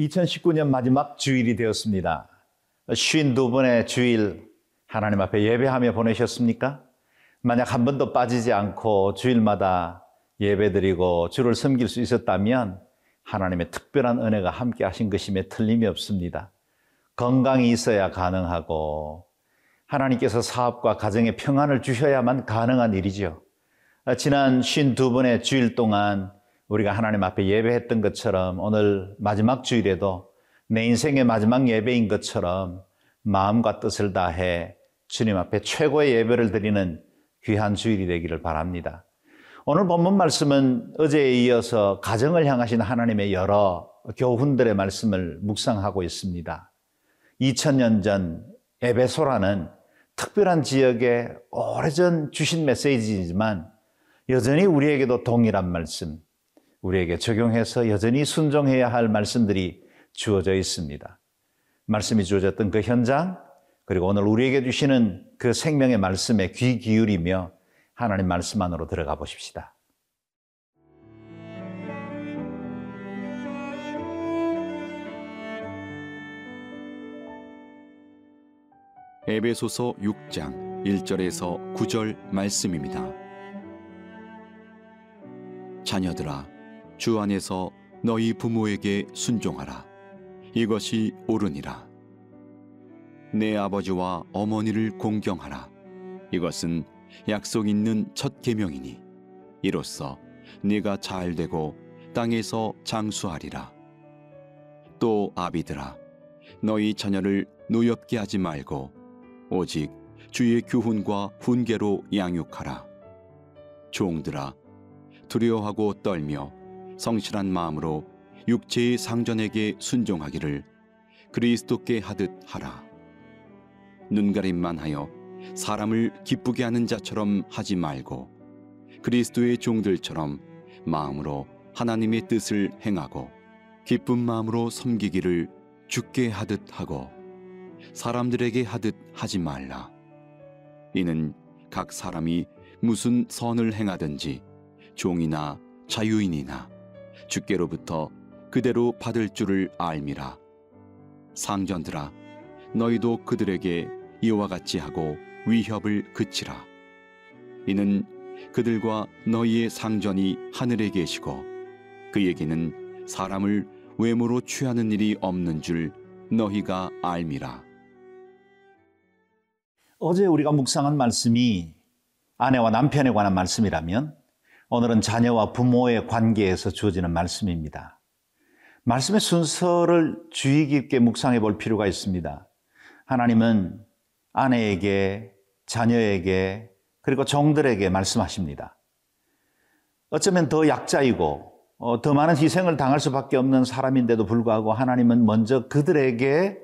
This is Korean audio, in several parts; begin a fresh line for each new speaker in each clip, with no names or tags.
2019년 마지막 주일이 되었습니다. 52번의 주일 하나님 앞에 예배하며 보내셨습니까? 만약 한 번도 빠지지 않고 주일마다 예배드리고 주를 섬길 수 있었다면 하나님의 특별한 은혜가 함께 하신 것임에 틀림이 없습니다. 건강이 있어야 가능하고 하나님께서 사업과 가정에 평안을 주셔야만 가능한 일이죠. 지난 52번의 주일 동안 우리가 하나님 앞에 예배했던 것처럼 오늘 마지막 주일에도 내 인생의 마지막 예배인 것처럼 마음과 뜻을 다해 주님 앞에 최고의 예배를 드리는 귀한 주일이 되기를 바랍니다. 오늘 본문 말씀은 어제에 이어서 가정을 향하신 하나님의 여러 교훈들의 말씀을 묵상하고 있습니다. 2000년 전 에베소라는 특별한 지역에 오래전 주신 메시지이지만 여전히 우리에게도 동일한 말씀, 우리에게 적용해서 여전히 순종해야 할 말씀들이 주어져 있습니다. 말씀이 주어졌던 그 현장, 그리고 오늘 우리에게 주시는 그 생명의 말씀에 귀 기울이며 하나님 말씀 안으로 들어가 보십시다.
에베소서 6장 1절에서 9절 말씀입니다. 자녀들아 주 안에서 너희 부모에게 순종하라. 이것이 옳으니라. 내 아버지와 어머니를 공경하라. 이것은 약속 있는 첫 계명이니 이로써 네가 잘 되고 땅에서 장수하리라. 또 아비들아 너희 자녀를 노엽게 하지 말고 오직 주의 교훈과 훈계로 양육하라. 종들아 두려워하고 떨며 성실한 마음으로 육체의 상전에게 순종하기를 그리스도께 하듯 하라. 눈가림만 하여 사람을 기쁘게 하는 자처럼 하지 말고 그리스도의 종들처럼 마음으로 하나님의 뜻을 행하고 기쁜 마음으로 섬기기를 죽게 하듯 하고 사람들에게 하듯 하지 말라. 이는 각 사람이 무슨 선을 행하든지 종이나 자유인이나 주께로부터 그대로 받을 줄을 알미라. 상전들아, 너희도 그들에게 이와 같이 하고 위협을 그치라. 이는 그들과 너희의 상전이 하늘에 계시고 그에게는 사람을 외모로 취하는 일이 없는 줄 너희가 알미라.
어제 우리가 묵상한 말씀이 아내와 남편에 관한 말씀이라면 오늘은 자녀와 부모의 관계에서 주어지는 말씀입니다. 말씀의 순서를 주의 깊게 묵상해 볼 필요가 있습니다. 하나님은 아내에게, 자녀에게, 그리고 종들에게 말씀하십니다. 어쩌면 더 약자이고, 어, 더 많은 희생을 당할 수밖에 없는 사람인데도 불구하고 하나님은 먼저 그들에게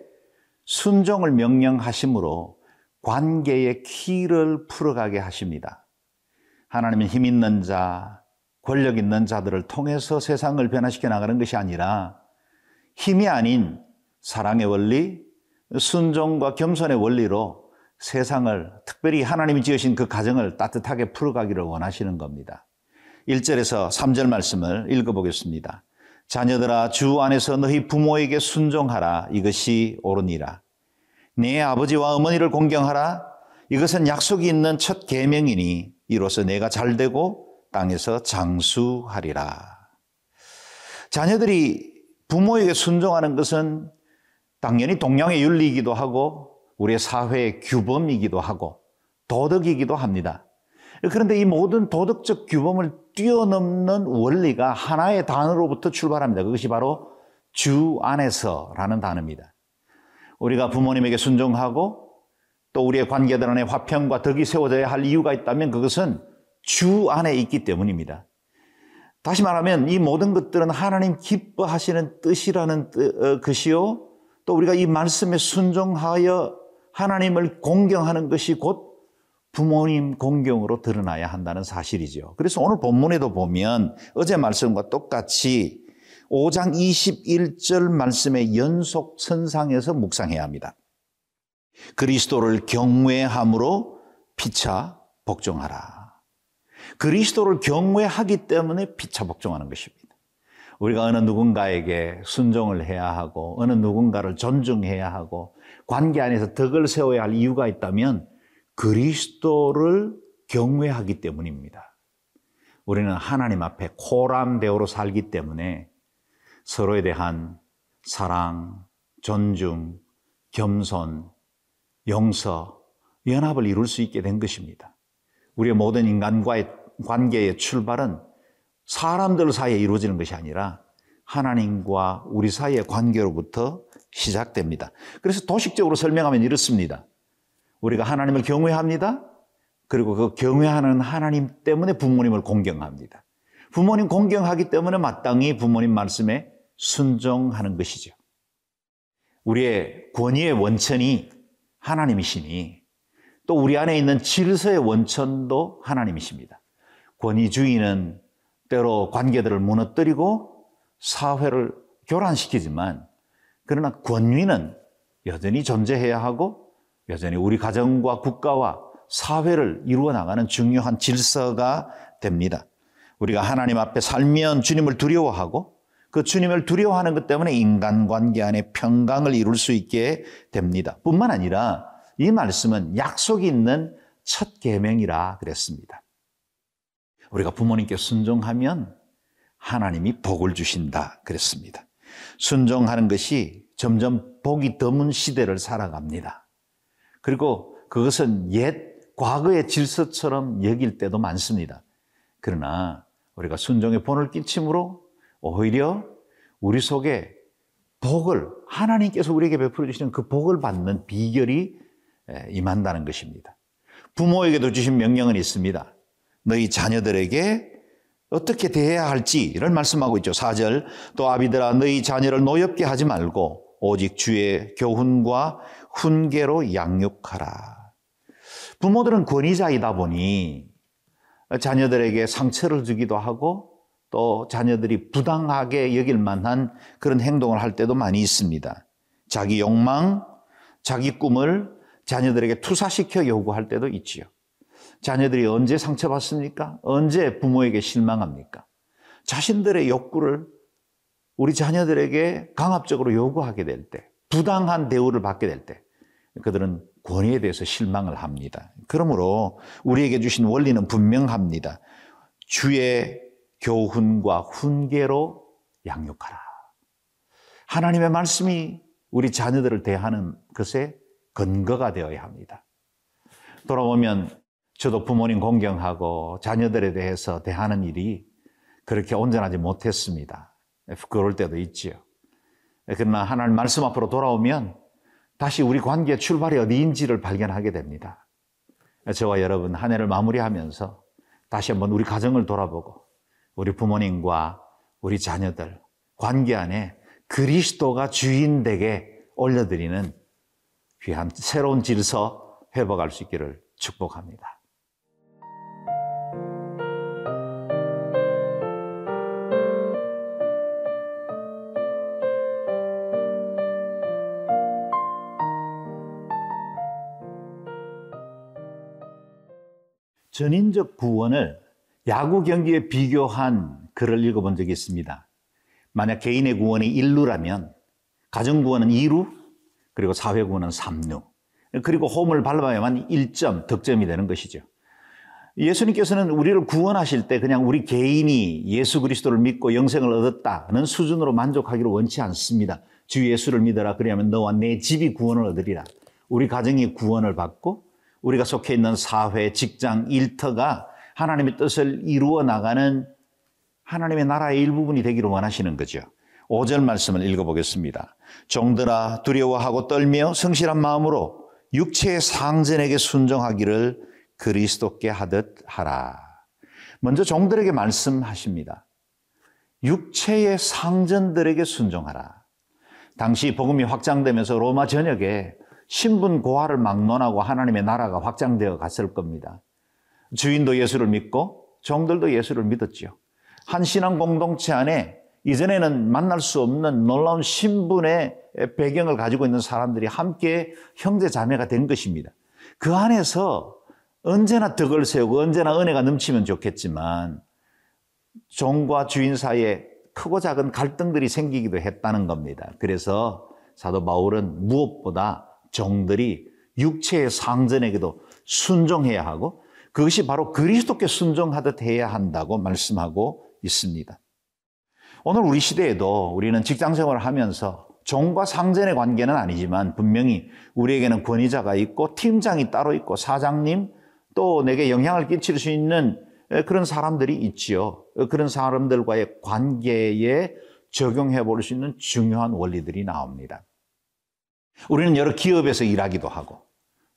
순종을 명령하심으로 관계의 키를 풀어가게 하십니다. 하나님은 힘 있는 자, 권력 있는 자들을 통해서 세상을 변화시켜 나가는 것이 아니라 힘이 아닌 사랑의 원리, 순종과 겸손의 원리로 세상을 특별히 하나님이 지으신 그 가정을 따뜻하게 풀어가기를 원하시는 겁니다. 1절에서 3절 말씀을 읽어보겠습니다. 자녀들아 주 안에서 너희 부모에게 순종하라 이것이 옳으니라. 네 아버지와 어머니를 공경하라 이것은 약속이 있는 첫 계명이니 이로써 내가 잘 되고 땅에서 장수하리라. 자녀들이 부모에게 순종하는 것은 당연히 동양의 윤리이기도 하고 우리의 사회의 규범이기도 하고 도덕이기도 합니다. 그런데 이 모든 도덕적 규범을 뛰어넘는 원리가 하나의 단어로부터 출발합니다. 그것이 바로 주 안에서라는 단어입니다. 우리가 부모님에게 순종하고 또 우리의 관계들 안에 화평과 덕이 세워져야 할 이유가 있다면 그것은 주 안에 있기 때문입니다. 다시 말하면 이 모든 것들은 하나님 기뻐하시는 뜻이라는 어, 것이요. 또 우리가 이 말씀에 순종하여 하나님을 공경하는 것이 곧 부모님 공경으로 드러나야 한다는 사실이죠. 그래서 오늘 본문에도 보면 어제 말씀과 똑같이 5장 21절 말씀의 연속 선상에서 묵상해야 합니다. 그리스도를 경외함으로 피차 복종하라. 그리스도를 경외하기 때문에 피차 복종하는 것입니다. 우리가 어느 누군가에게 순종을 해야 하고 어느 누군가를 존중해야 하고 관계 안에서 덕을 세워야 할 이유가 있다면 그리스도를 경외하기 때문입니다. 우리는 하나님 앞에 코람대오로 살기 때문에 서로에 대한 사랑, 존중, 겸손, 용서, 연합을 이룰 수 있게 된 것입니다. 우리의 모든 인간과의 관계의 출발은 사람들 사이에 이루어지는 것이 아니라 하나님과 우리 사이의 관계로부터 시작됩니다. 그래서 도식적으로 설명하면 이렇습니다. 우리가 하나님을 경외합니다. 그리고 그 경외하는 하나님 때문에 부모님을 공경합니다. 부모님 공경하기 때문에 마땅히 부모님 말씀에 순종하는 것이죠. 우리의 권위의 원천이 하나님이시니 또 우리 안에 있는 질서의 원천도 하나님이십니다. 권위주의는 때로 관계들을 무너뜨리고 사회를 교란시키지만 그러나 권위는 여전히 존재해야 하고 여전히 우리 가정과 국가와 사회를 이루어 나가는 중요한 질서가 됩니다. 우리가 하나님 앞에 살면 주님을 두려워하고 그 주님을 두려워하는 것 때문에 인간관계 안에 평강을 이룰 수 있게 됩니다. 뿐만 아니라 이 말씀은 약속이 있는 첫 계명이라 그랬습니다. 우리가 부모님께 순종하면 하나님이 복을 주신다 그랬습니다. 순종하는 것이 점점 복이 드문 시대를 살아갑니다. 그리고 그것은 옛 과거의 질서처럼 여길 때도 많습니다. 그러나 우리가 순종의 본을 끼침으로 오히려 우리 속에 복을 하나님께서 우리에게 베풀어 주시는 그 복을 받는 비결이 임한다는 것입니다. 부모에게도 주신 명령은 있습니다. 너희 자녀들에게 어떻게 대해야 할지를 말씀하고 있죠. 4절 또 아비들아 너희 자녀를 노엽게 하지 말고 오직 주의 교훈과 훈계로 양육하라. 부모들은 권위자이다 보니 자녀들에게 상처를 주기도 하고 또 자녀들이 부당하게 여길 만한 그런 행동을 할 때도 많이 있습니다. 자기 욕망, 자기 꿈을 자녀들에게 투사시켜 요구할 때도 있지요. 자녀들이 언제 상처받습니까? 언제 부모에게 실망합니까? 자신들의 욕구를 우리 자녀들에게 강압적으로 요구하게 될 때, 부당한 대우를 받게 될 때, 그들은 권위에 대해서 실망을 합니다. 그러므로 우리에게 주신 원리는 분명합니다. 주의 교훈과 훈계로 양육하라. 하나님의 말씀이 우리 자녀들을 대하는 것에 근거가 되어야 합니다. 돌아보면 저도 부모님 공경하고 자녀들에 대해서 대하는 일이 그렇게 온전하지 못했습니다. 부끄러울 때도 있지요. 그러나 하나님 말씀 앞으로 돌아오면 다시 우리 관계의 출발이 어디인지를 발견하게 됩니다. 저와 여러분 한 해를 마무리하면서 다시 한번 우리 가정을 돌아보고 우리 부모님과 우리 자녀들 관계 안에 그리스도가 주인 되게 올려드리는 귀한 새로운 질서 회복할 수 있기를 축복합니다. 전인적 구원을 야구 경기에 비교한 글을 읽어본 적이 있습니다. 만약 개인의 구원이 1루라면 가정 구원은 2루, 그리고 사회 구원은 3루. 그리고 홈을 밟아야만 1점, 득점이 되는 것이죠. 예수님께서는 우리를 구원하실 때 그냥 우리 개인이 예수 그리스도를 믿고 영생을 얻었다는 수준으로 만족하기를 원치 않습니다. 주 예수를 믿어라. 그리하면 너와 내 집이 구원을 얻으리라. 우리 가정이 구원을 받고 우리가 속해 있는 사회, 직장, 일터가 하나님의 뜻을 이루어 나가는 하나님의 나라의 일부분이 되기를 원하시는 거죠. 5절 말씀을 읽어보겠습니다. 종들아 두려워하고 떨며 성실한 마음으로 육체의 상전에게 순종하기를 그리스도께 하듯 하라. 먼저 종들에게 말씀하십니다. 육체의 상전들에게 순종하라. 당시 복음이 확장되면서 로마 전역에 신분 고하를 막론하고 하나님의 나라가 확장되어 갔을 겁니다. 주인도 예수를 믿고 종들도 예수를 믿었지요. 한 신앙 공동체 안에 이전에는 만날 수 없는 놀라운 신분의 배경을 가지고 있는 사람들이 함께 형제 자매가 된 것입니다. 그 안에서 언제나 덕을 세우고 언제나 은혜가 넘치면 좋겠지만 종과 주인 사이에 크고 작은 갈등들이 생기기도 했다는 겁니다. 그래서 사도 바울은 무엇보다 종들이 육체의 상전에게도 순종해야 하고 그것이 바로 그리스도께 순종하듯 해야 한다고 말씀하고 있습니다. 오늘 우리 시대에도 우리는 직장 생활을 하면서 종과 상전의 관계는 아니지만 분명히 우리에게는 권위자가 있고 팀장이 따로 있고 사장님 또 내게 영향을 끼칠 수 있는 그런 사람들이 있지요. 그런 사람들과의 관계에 적용해 볼 수 있는 중요한 원리들이 나옵니다. 우리는 여러 기업에서 일하기도 하고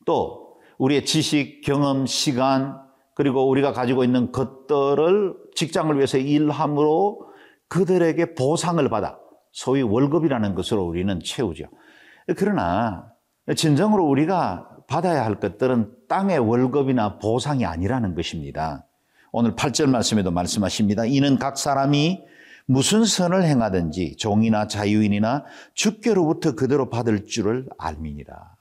또 우리의 지식, 경험, 시간 그리고 우리가 가지고 있는 것들을 직장을 위해서 일함으로 그들에게 보상을 받아 소위 월급이라는 것으로 우리는 채우죠. 그러나 진정으로 우리가 받아야 할 것들은 땅의 월급이나 보상이 아니라는 것입니다. 오늘 8절 말씀에도 말씀하십니다. 이는 각 사람이 무슨 선을 행하든지 종이나 자유인이나 주께로부터 그대로 받을 줄을 알미니라.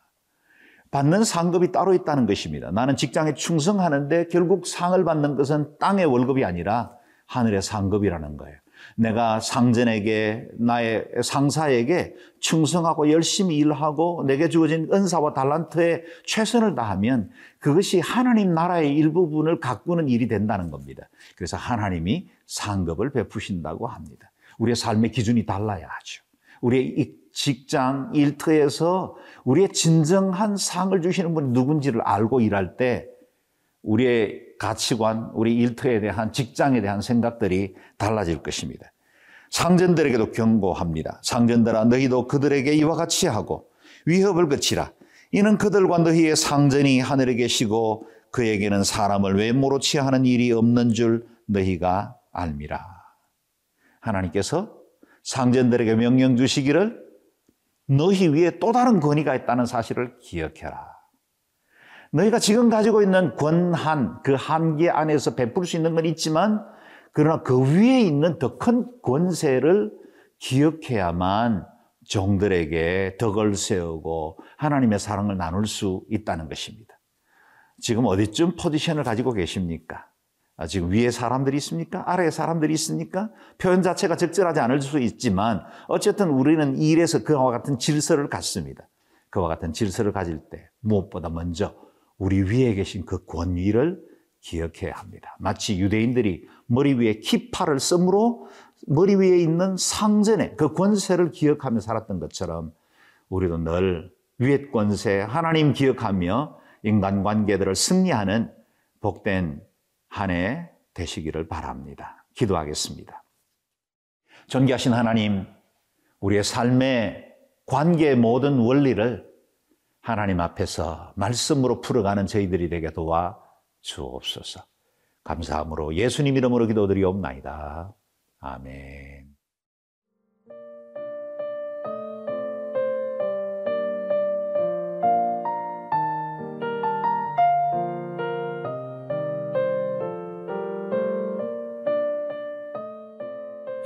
받는 상급이 따로 있다는 것입니다. 나는 직장에 충성하는데 결국 상을 받는 것은 땅의 월급이 아니라 하늘의 상급이라는 거예요. 내가 상전에게 나의 상사에게 충성하고 열심히 일하고 내게 주어진 은사와 달란트에 최선을 다하면 그것이 하나님 나라의 일부분을 가꾸는 일이 된다는 겁니다. 그래서 하나님이 상급을 베푸신다고 합니다. 우리의 삶의 기준이 달라야 하죠. 우리의 직장, 일터에서 우리의 진정한 상을 주시는 분이 누군지를 알고 일할 때 우리의 가치관, 우리 일터에 대한 직장에 대한 생각들이 달라질 것입니다. 상전들에게도 경고합니다. 상전들아 너희도 그들에게 이와 같이 하고 위협을 그치라. 이는 그들과 너희의 상전이 하늘에 계시고 그에게는 사람을 외모로 취하는 일이 없는 줄 너희가 알미라. 하나님께서 상전들에게 명령 주시기를 너희 위에 또 다른 권위가 있다는 사실을 기억해라. 너희가 지금 가지고 있는 권한, 그 한계 안에서 베풀 수 있는 건 있지만, 그러나 그 위에 있는 더 큰 권세를 기억해야만 종들에게 덕을 세우고 하나님의 사랑을 나눌 수 있다는 것입니다. 지금 어디쯤 포지션을 가지고 계십니까? 아, 지금 위에 사람들이 있습니까? 아래에 사람들이 있습니까? 표현 자체가 적절하지 않을 수 있지만 어쨌든 우리는 일에서 그와 같은 질서를 갖습니다. 그와 같은 질서를 가질 때 무엇보다 먼저 우리 위에 계신 그 권위를 기억해야 합니다. 마치 유대인들이 머리 위에 키파를 쓰므로 머리 위에 있는 상전의 그 권세를 기억하며 살았던 것처럼 우리도 늘 위의 권세 하나님 기억하며 인간 관계들을 승리하는 복된 한 해 되시기를 바랍니다. 기도하겠습니다. 존귀하신 하나님, 우리의 삶의 관계의 모든 원리를 하나님 앞에서 말씀으로 풀어가는 저희들이 되게 도와 주옵소서. 감사함으로 예수님 이름으로 기도드리옵나이다. 아멘.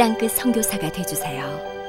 땅끝 성교사가 되주세요